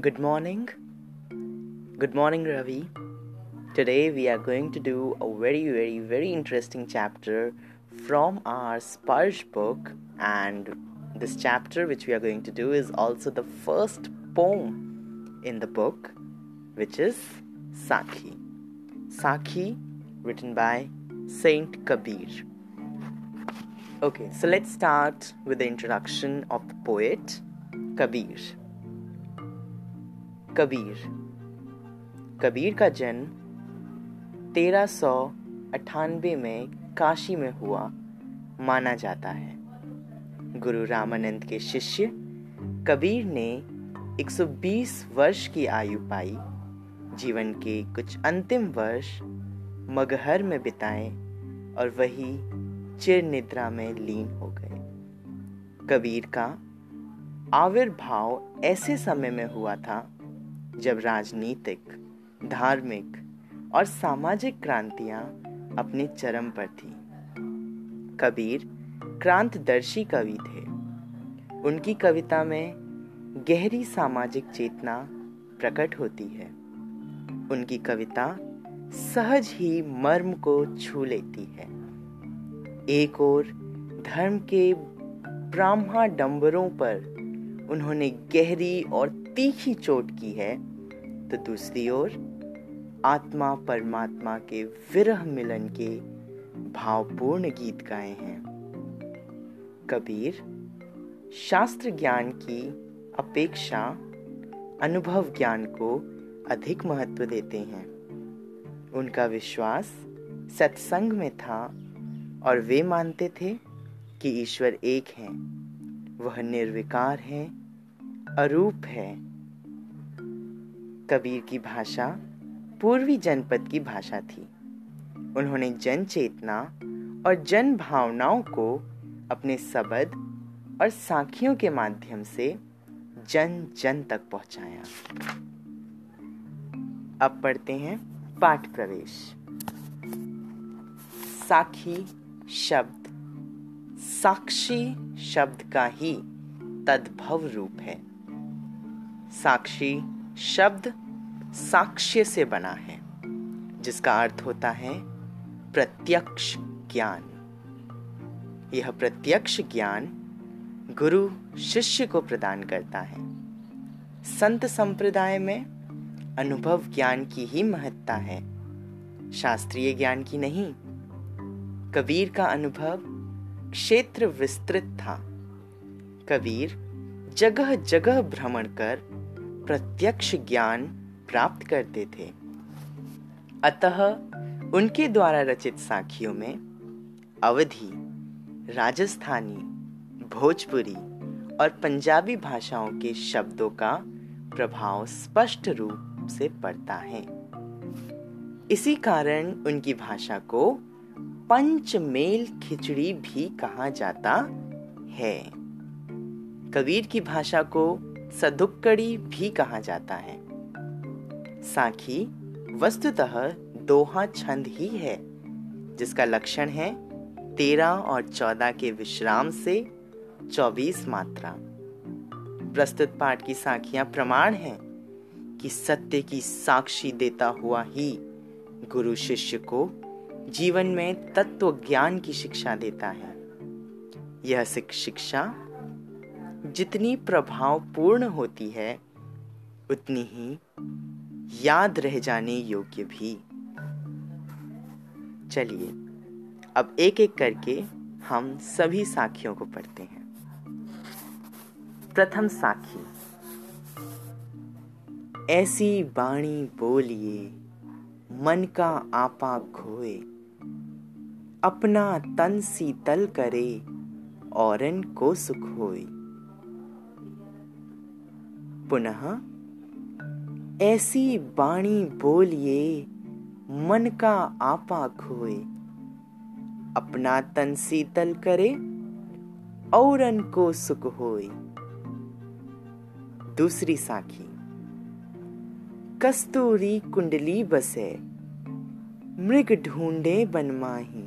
Good morning. Good morning, Ravi. Today we are going to do a very, very, very interesting chapter from our Sparsh book, and this chapter, which we are going to do, is also the first poem in the book, which is Sakhi. Sakhi, written by Saint Kabir. Okay, so let's start with the introduction of the poet Kabir. Kabir. Kabir का जन्म तेरह सौ अठानबे में काशी में हुआ, माना जाता है। गुरु रामानंद के शिष्य कबीर ने 120 वर्ष की आयु पाई, जीवन के कुछ अंतिम वर्ष मगहर में बिताए और वही चिर निद्रा में लीन हो गए। कबीर का आविर्भाव ऐसे समय में हुआ था जब राजनीतिक, धार्मिक और सामाजिक क्रांतियाँ अपने चरम पर थी। कबीर क्रांतदर्शी कवि थे। उनकी कविता में गहरी सामाजिक चेतना प्रकट होती है। उनकी कविता सहज ही मर्म को छू लेती है। एक और धर्म के ब्राह्मण डंबरों पर उन्होंने गहरी और तीखी चोट की है तो दूसरी ओर आत्मा परमात्मा के विरह मिलन के भावपूर्ण गीत गाए हैं। कबीर, शास्त्र ज्ञान की अपेक्षा अनुभव ज्ञान को अधिक महत्व देते हैं। उनका विश्वास सत्संग में था और वे मानते थे कि ईश्वर एक हैं। वह निर्विकार है, अरूप है। कबीर की भाषा पूर्वी जनपद की भाषा थी। उन्होंने जन चेतना और जन भावनाओं को अपने शब्द और साखियों के माध्यम से जन जन तक पहुँचाया। अब पढ़ते हैं पाठ प्रवेश। साखी शब्द, साक्षी शब्द का ही तद्भव रूप है। साक्षी शब्द साक्ष्य से बना है, जिसका अर्थ होता है प्रत्यक्ष ज्ञान। यह प्रत्यक्ष ज्ञान गुरु शिष्य को प्रदान करता है। संत संप्रदाय में अनुभव ज्ञान की ही महत्ता है। शास्त्रीय ज्ञान की नहीं, कबीर का अनुभव क्षेत्र विस्तृत था। कबीर जगह जगह भ्रमण कर प्रत्यक्ष ज्ञान प्राप्त करते थे। अतः उनके द्वारा रचित साखियों में अवधि, राजस्थानी, भोजपुरी और पंजाबी भाषाओं के शब्दों का प्रभाव स्पष्ट रूप से पड़ता है। इसी कारण उनकी भाषा को पंचमेल खिचड़ी भी कहा जाता है। कबीर की भाषा को सदुक्कड़ी भी कहा जाता है। साखी वस्तुतः दोहा छंद ही है, जिसका लक्षण है तेरह और चौदह के विश्राम से चौबीस मात्रा। प्रस्तुत पाठ की साखियाँ प्रमाण है कि सत्य की साक्षी देता हुआ ही गुरु शिष्य को जीवन में तत्व ज्ञान की शिक्षा देता है। यह शिक्षा जितनी प्रभावपूर्ण होती है, उतनी ही याद रह जाने योग्य भी। चलिए, अब एक एक करके हम सभी साखियों को पढ़ते हैं। प्रथम साखी, ऐसी बाणी बोलिए, मन का आपा खोए, अपना तन शीतल करे, औरन को सुख होए पुनः ऐसी बाणी बोलिए, मन का आपा खोए। अपना तन शीतल करे, औरन को सुख होए। दूसरी साखी, कस्तूरी कुंडली बसे, मृग ढूंढे बनमाही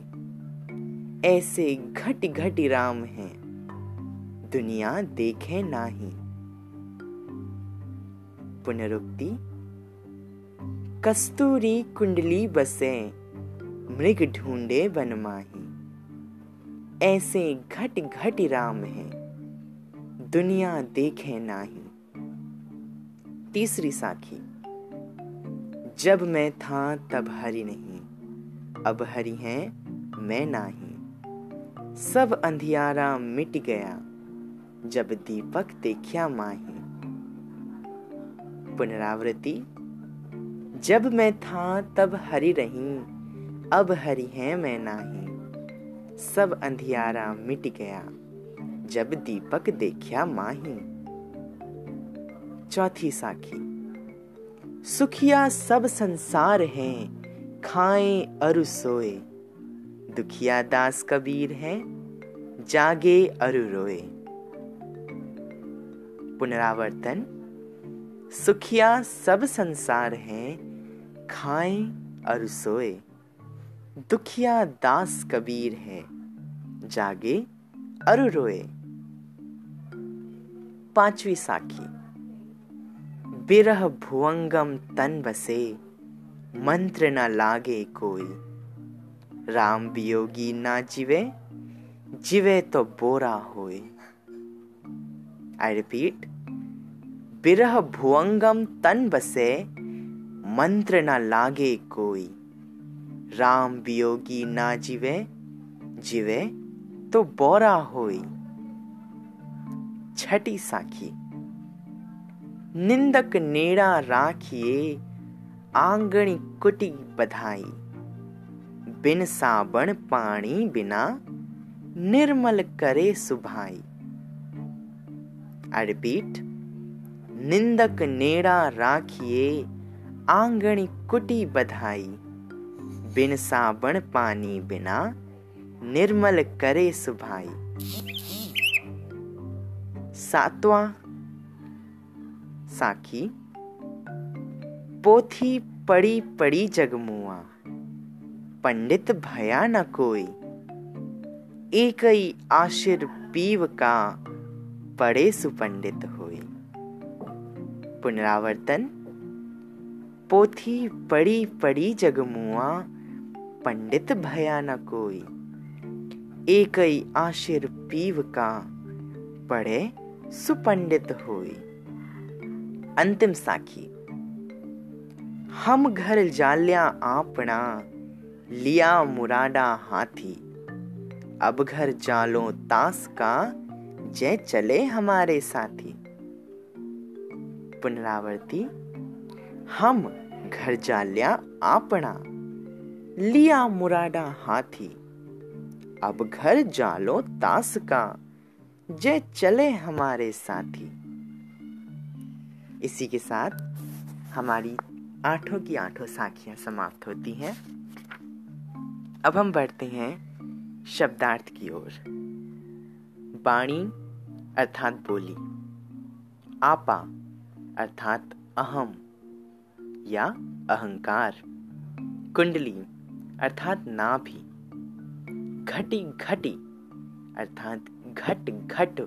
ऐसे घट घट राम हैं, दुनिया देखे नाही। पुनरुक्ति। कस्तूरी कुंडली बसे, मृग ढूंढे बन माही ऐसे घट घट राम है, दुनिया देखे नाही। तीसरी साखी, जब मैं था तब हरि नहीं, अब हरि है मैं नाही। सब अंधियारा मिट गया, जब दीपक देखिया माही। पुनरावृत्ति। जब मैं था, तब हरी रही, अब हरी है, मैं नाही। सब अंधियारा मिट गया, जब दीपक देखा माही। चौथी साखी, सुखिया सब संसार है, खाए अरु सोए। दुखिया दास कबीर है, जागे अरु रोए। पुनरावर्तन सुखिया सब संसार है, खाए और सोए। दुखिया दास कबीर है, जागे और रोए। पांचवी साखी, बिरह भुवंगम तन बसे, मंत्र न लागे कोई। राम वियोगी ना जीवे जीवे तो बोरा होए। आई रिपीट बिरह भुवंगम तन बसे मंत्र न लागे कोई। राम वियोगी ना जीवे जीवे तो बोरा होई। छठी साखी। निंदक नेड़ा राखिए, आंगणी कुटी बधाई। बिन साबण पानी बिना निर्मल करे सुभाई। आई रिपीट निंदक नेड़ा राखिए, आंगणी कुटी बधाई। बिन साबण पानी बिना, निर्मल करे सुभाई। सातवां, साखी, पोथी पड़ी पड़ी जगमुआ। पंडित भया न कोई। एक ही आशिर पीव का, पड़े सुपंडित होई पुनरावर्तन। पोथी पड़ी पड़ी जगमुआ, पंडित भया न कोई। एक आशिर पीव का, पढ़े सुपंडित होई। अंतिम साखी, हम घर जाल्या आपना लिया मुराडा हाथी। अब घर जालो तास का जय चले हमारे साथी। पुनरावर्ती। हम घर जाल्या आपना लिया मुराडा हाथी। अब घर जालो तास का, जे चले हमारे साथी। इसी के साथ हमारी आठों की आठों साखियाँ समाप्त होती हैं। अब हम बढ़ते हैं शब्दार्थ की ओर। बाणी अर्थात बोली। आपा अर्थात अहम या अहंकार, कुंडली अर्थात नाभि घटी घटी अर्थात घट घट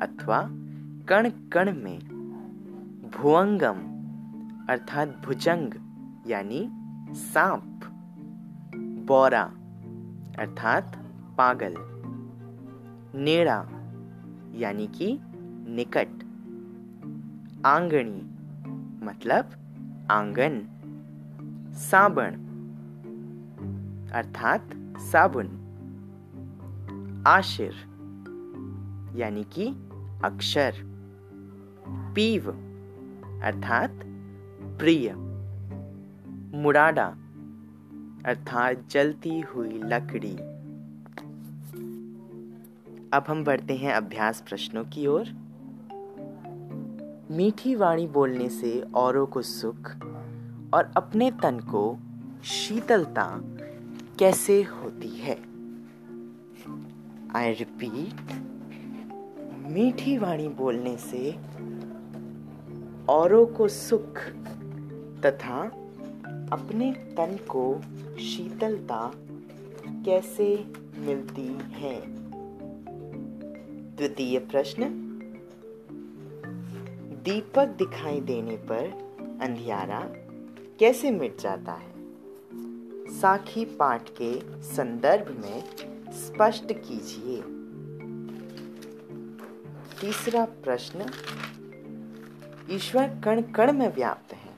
अथवा कण कण में भुअंगम अर्थात भुजंग यानी सांप, बोरा अर्थात पागल, नेड़ा यानी कि निकट। आंगणी मतलब आँगन, साबण, अर्थात साबुन, आशिर, यानी कि अक्षर, पीव, अर्थात प्रिय मुराडा अर्थात जलती हुई लकड़ी। अब हम बढ़ते हैं अभ्यास प्रश्नों की ओर। मीठी वाणी बोलने से औरों को सुख और अपने तन को शीतलता कैसे होती है? आई रिपीट मीठी वाणी बोलने से औरों को सुख तथा अपने तन को शीतलता कैसे मिलती है? द्वितीय प्रश्न दीपक दिखाई देने पर अंधियारा कैसे मिट जाता है? साखी पाठ के संदर्भ में स्पष्ट कीजिए। तीसरा प्रश्न, ईश्वर कण कण में व्याप्त है,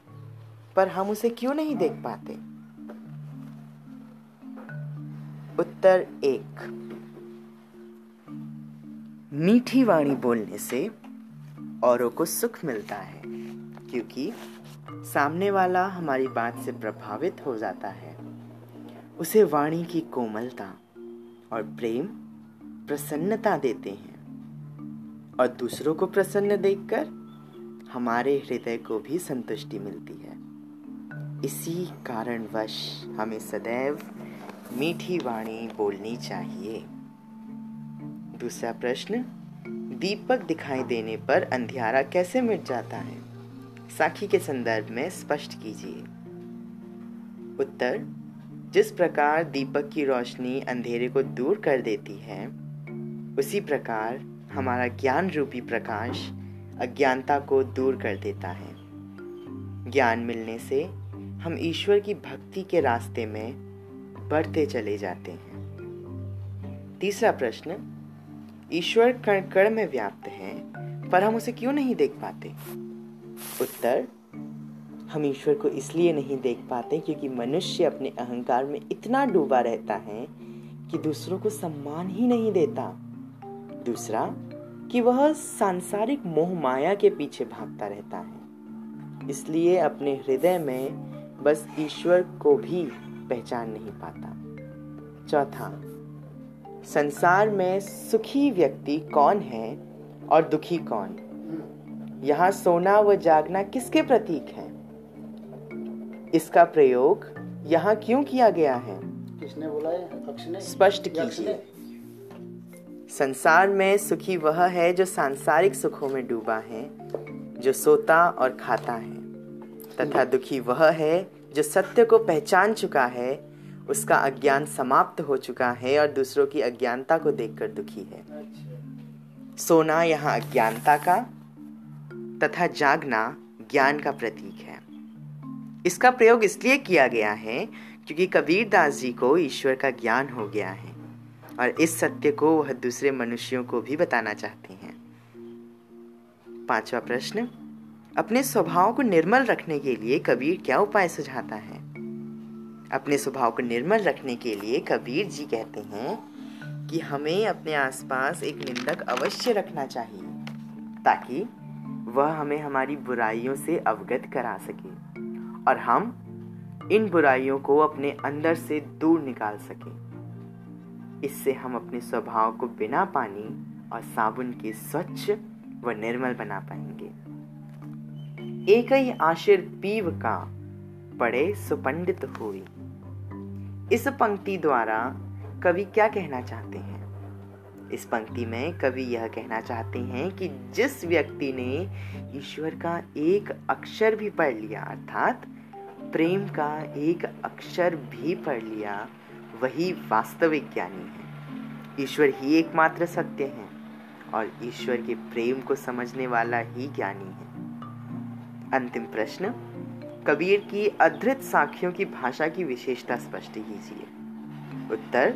पर हम उसे क्यों नहीं देख पाते? उत्तर एक, मीठी वाणी बोलने से औरों को सुख मिलता है, क्योंकि सामने वाला हमारी बात से प्रभावित हो जाता है। उसे वाणी की कोमलता और प्रेम प्रसन्नता देते हैं और दूसरों को प्रसन्न देखकर हमारे हृदय को भी संतुष्टि मिलती है। इसी कारणवश हमें सदैव मीठी वाणी बोलनी चाहिए। दूसरा प्रश्न दीपक दिखाई देने पर अंधियारा कैसे मिट जाता है? साखी के संदर्भ में स्पष्ट कीजिए। उत्तर, जिस प्रकार दीपक की रोशनी अंधेरे को दूर कर देती है, उसी प्रकार हमारा ज्ञान रूपी प्रकाश अज्ञानता को दूर कर देता है। ज्ञान मिलने से हम ईश्वर की भक्ति के रास्ते में बढ़ते चले जाते हैं। तीसरा प्रश्न ईश्वर कण कण में व्याप्त है, पर हम उसे क्यों नहीं देख पाते? उत्तर, हम ईश्वर को इसलिए नहीं देख पाते क्योंकि मनुष्य अपने अहंकार में इतना डूबा रहता है कि दूसरों को सम्मान ही नहीं देता। दूसरा, कि वह सांसारिक मोह माया के पीछे भागता रहता है। इसलिए अपने हृदय में बस ईश्वर को भी पहचान नहीं पाता। चौथा संसार में सुखी व्यक्ति कौन है और दुखी कौन? यहाँ सोना व जागना किसके प्रतीक है? इसका प्रयोग यहाँ क्यों किया गया है? किसने बोला है? स्पष्ट कीजिए। संसार में सुखी वह है जो सांसारिक सुखों में डूबा है जो सोता और खाता है तथा दुखी वह है जो सत्य को पहचान चुका है उसका अज्ञान समाप्त हो चुका है और दूसरों की अज्ञानता को देखकर दुखी है। सोना यहाँ अज्ञानता का तथा जागना ज्ञान का प्रतीक है। इसका प्रयोग इसलिए किया गया है क्योंकि कबीर दास जी को ईश्वर का ज्ञान हो गया है और इस सत्य को वह दूसरे मनुष्यों को भी बताना चाहते हैं। पांचवा प्रश्न, अपने स्वभाव को निर्मल रखने के लिए कबीर क्या उपाय सुझाता है? अपने स्वभाव को निर्मल रखने के लिए कबीर जी कहते हैं कि हमें अपने आसपास एक निंदक अवश्य रखना चाहिए, ताकि वह हमें हमारी बुराइयों से अवगत करा सके और हम इन बुराइयों को अपने अंदर से दूर निकाल सकें। इससे हम अपने स्वभाव को बिना पानी और साबुन के स्वच्छ व निर्मल बना पाएँगे। एक ही आशीर पीव का पड़े सुपंडित हुई। इस पंक्ति द्वारा कवि क्या कहना चाहते हैं? इस पंक्ति में कवि यह कहना चाहते हैं कि जिस व्यक्ति ने ईश्वर का एक अक्षर भी पढ़ लिया, अर्थात प्रेम का एक अक्षर भी पढ़ लिया, वही वास्तविक ज्ञानी है। ईश्वर ही एकमात्र सत्य है और ईश्वर के प्रेम को समझने वाला ही ज्ञानी है। अंतिम प्रश्न। कबीर की अधृत साखियों की भाषा की विशेषता स्पष्ट कीजिए। उत्तर,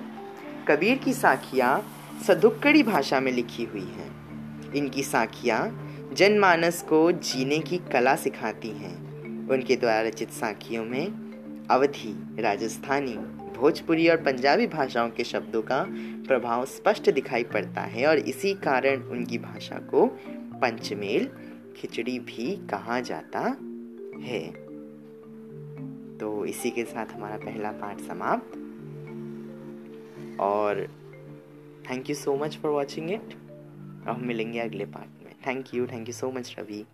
कबीर की साखियाँ सदुक्कड़ी भाषा में लिखी हुई हैं। इनकी साखियाँ जनमानस को जीने की कला सिखाती हैं। उनके द्वारा रचित साखियों में अवधि, राजस्थानी, भोजपुरी और पंजाबी भाषाओं के शब्दों का प्रभाव स्पष्ट दिखाई पड़ता है और इसी कारण उनकी भाषा को पंचमेल, खिचड़ी भी कहा जाता है। इसी के साथ हमारा पहला पार्ट समाप्त। और thank you so much for watching it और हम मिलेंगे अगले पार्ट में। Thank you thank you so much Ravi